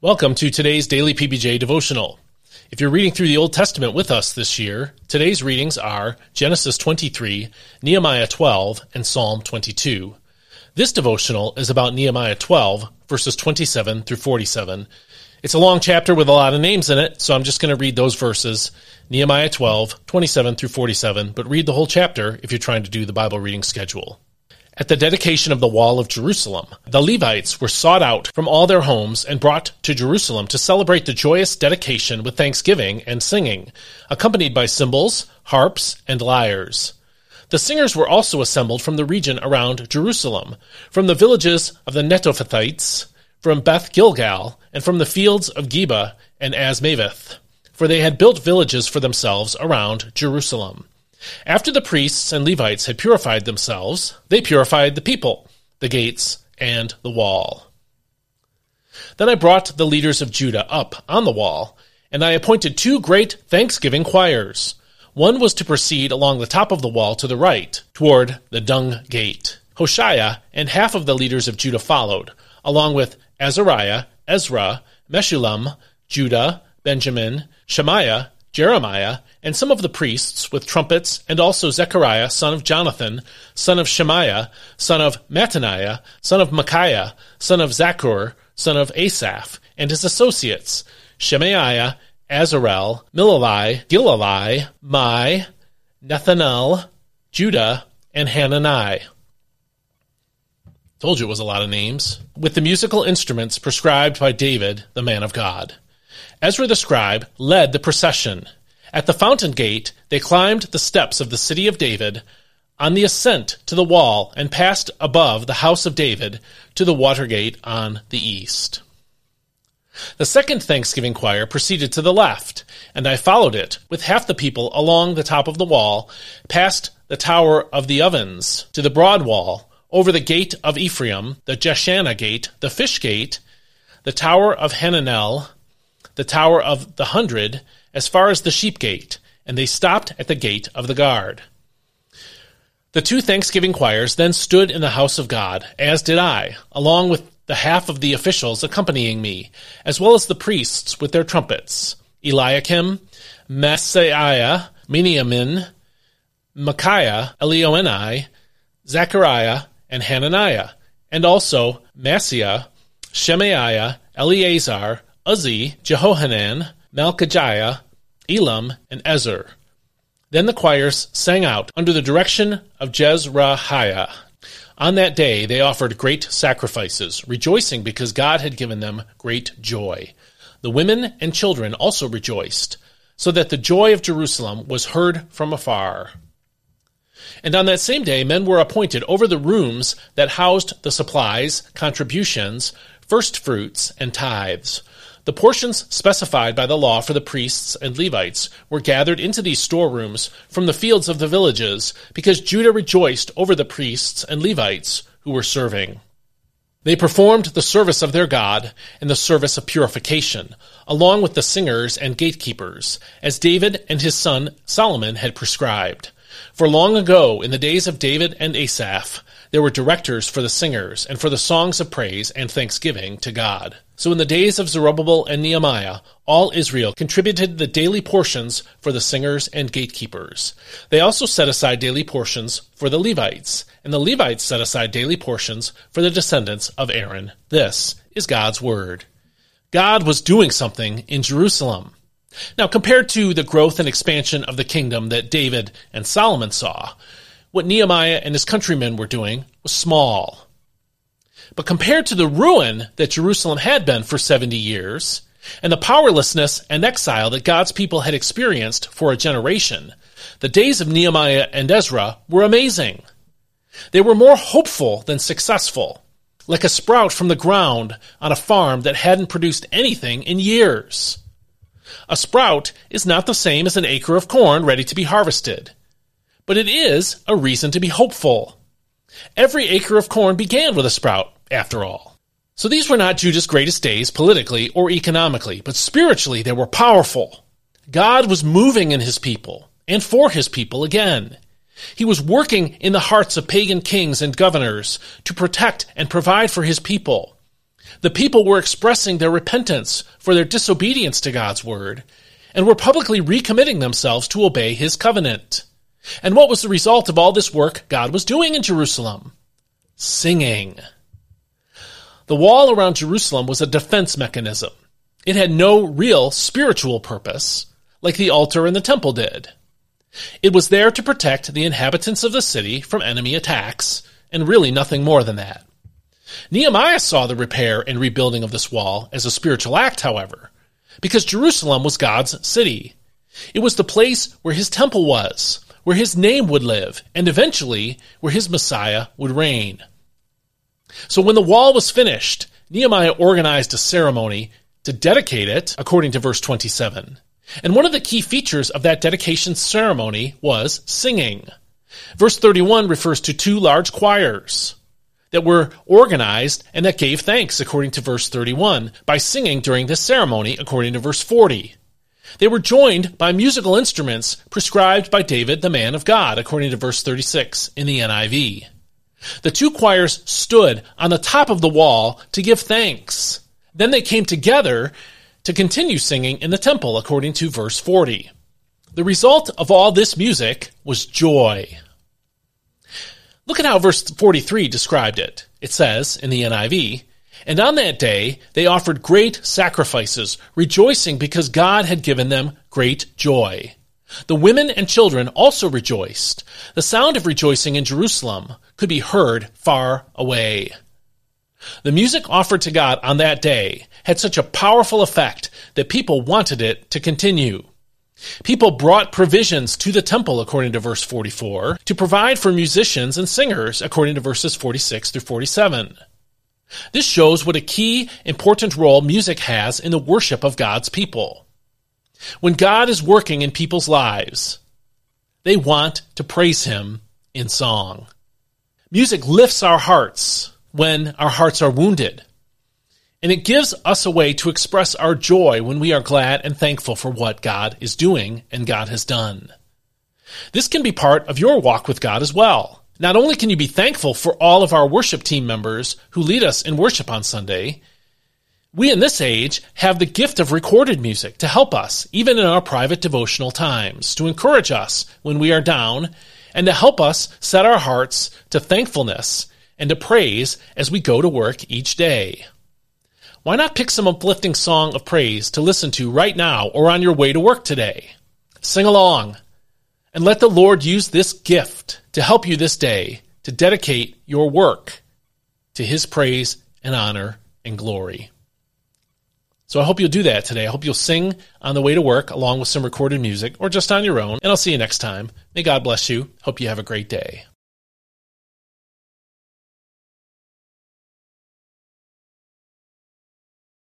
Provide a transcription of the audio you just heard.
Welcome to today's daily PBJ devotional. If you're reading through the Old Testament with us this year, today's readings are Genesis 23, Nehemiah 12, and Psalm 22. This devotional is about Nehemiah 12, verses 27 through 47. It's a long chapter with a lot of names in it, so I'm just going to read those verses, Nehemiah 12, 27 through 47, but read the whole chapter if you're trying to do the Bible reading schedule. At the dedication of the wall of Jerusalem, the Levites were sought out from all their homes and brought to Jerusalem to celebrate the joyous dedication with thanksgiving and singing, accompanied by cymbals, harps, and lyres. The singers were also assembled from the region around Jerusalem, from the villages of the Netophathites, from Beth Gilgal, and from the fields of Geba and Azmaveth, for they had built villages for themselves around Jerusalem. After the priests and Levites had purified themselves, they purified the people, the gates, and the wall. Then I brought the leaders of Judah up on the wall, and I appointed two great thanksgiving choirs. One was to proceed along the top of the wall to the right, toward the dung gate. Hoshea and half of the leaders of Judah followed, along with Azariah, Ezra, Meshullam, Judah, Benjamin, Shemaiah, Jeremiah, and some of the priests with trumpets, and also Zechariah, son of Jonathan, son of Shemaiah, son of Mattaniah, son of Micaiah, son of Zaccur, son of Asaph, and his associates, Shemaiah, Azarel, Milalai, Gilalai, Maai, Nethanel, Judah, and Hanani. Told you it was a lot of names. With the musical instruments prescribed by David, the man of God. Ezra the scribe led the procession. At the fountain gate, they climbed the steps of the city of David on the ascent to the wall and passed above the house of David to the water gate on the east. The second Thanksgiving choir proceeded to the left, and I followed it with half the people along the top of the wall, past the tower of the ovens to the broad wall, over the gate of Ephraim, the Jeshanah gate, the fish gate, the tower of Hananel, the Tower of the Hundred as far as the Sheep Gate, and they stopped at the gate of the guard. The two thanksgiving choirs then stood in the house of God, as did I, along with the half of the officials accompanying me, as well as the priests with their trumpets Eliakim, Maaseiah, Miniamin, Micaiah, Elioenai, Zechariah, and Hananiah, and also Maaseiah, Shemaiah, Eleazar, Uzzi, Jehohanan, Malchijah, Elam, and Ezer. Then the choirs sang out under the direction of Jezrahiah. On that day they offered great sacrifices, rejoicing because God had given them great joy. The women and children also rejoiced, so that the joy of Jerusalem was heard from afar. And on that same day men were appointed over the rooms that housed the supplies, contributions, first fruits, and tithes. The portions specified by the law for the priests and Levites were gathered into these storerooms from the fields of the villages, because Judah rejoiced over the priests and Levites who were serving. They performed the service of their God and the service of purification, along with the singers and gatekeepers, as David and his son Solomon had prescribed. For long ago, in the days of David and Asaph, there were directors for the singers and for the songs of praise and thanksgiving to God. So in the days of Zerubbabel and Nehemiah, all Israel contributed the daily portions for the singers and gatekeepers. They also set aside daily portions for the Levites, and the Levites set aside daily portions for the descendants of Aaron. This is God's word. God was doing something in Jerusalem. Now, compared to the growth and expansion of the kingdom that David and Solomon saw, what Nehemiah and his countrymen were doing was small. But compared to the ruin that Jerusalem had been for 70 years, and the powerlessness and exile that God's people had experienced for a generation, the days of Nehemiah and Ezra were amazing. They were more hopeful than successful, like a sprout from the ground on a farm that hadn't produced anything in years. A sprout is not the same as an acre of corn ready to be harvested but it is a reason to be hopeful. Every acre of corn began with a sprout, after all. So these were not Judah's greatest days politically or economically, but spiritually they were powerful. God was moving in his people and for his people again. He was working in the hearts of pagan kings and governors to protect and provide for his people. The people were expressing their repentance for their disobedience to God's word and were publicly recommitting themselves to obey his covenant. And what was the result of all this work God was doing in Jerusalem? Singing. The wall around Jerusalem was a defense mechanism. It had no real spiritual purpose, like the altar in the temple did. It was there to protect the inhabitants of the city from enemy attacks, and really nothing more than that. Nehemiah saw the repair and rebuilding of this wall as a spiritual act, however, because Jerusalem was God's city. It was the place where his temple was, where his name would live, and eventually where his Messiah would reign. So when the wall was finished, Nehemiah organized a ceremony to dedicate it, according to verse 27. And one of the key features of that dedication ceremony was singing. Verse 31 refers to two large choirs that were organized and that gave thanks, according to verse 31, by singing during this ceremony, according to verse 40. They were joined by musical instruments prescribed by David, the man of God, according to verse 36 in the NIV. The two choirs stood on the top of the wall to give thanks. Then they came together to continue singing in the temple, according to verse 40. The result of all this music was joy. Look at how verse 43 described it. It says in the NIV, And on that day they offered great sacrifices, rejoicing because God had given them great joy. The women and children also rejoiced. The sound of rejoicing in Jerusalem could be heard far away. The music offered to God on that day had such a powerful effect that people wanted it to continue. People brought provisions to the temple, according to verse 44, to provide for musicians and singers, according to verses 46 through 47. This shows what a key, important role music has in the worship of God's people. When God is working in people's lives, they want to praise Him in song. Music lifts our hearts when our hearts are wounded. And it gives us a way to express our joy when we are glad and thankful for what God is doing and God has done. This can be part of your walk with God as well. Not only can you be thankful for all of our worship team members who lead us in worship on Sunday, we in this age have the gift of recorded music to help us, even in our private devotional times, to encourage us when we are down, and to help us set our hearts to thankfulness and to praise as we go to work each day. Why not pick some uplifting song of praise to listen to right now or on your way to work today? Sing along and let the Lord use this gift to help you this day to dedicate your work to His praise and honor and glory. So I hope you'll do that today. I hope you'll sing on the way to work along with some recorded music or just on your own. And I'll see you next time. May God bless you. Hope you have a great day.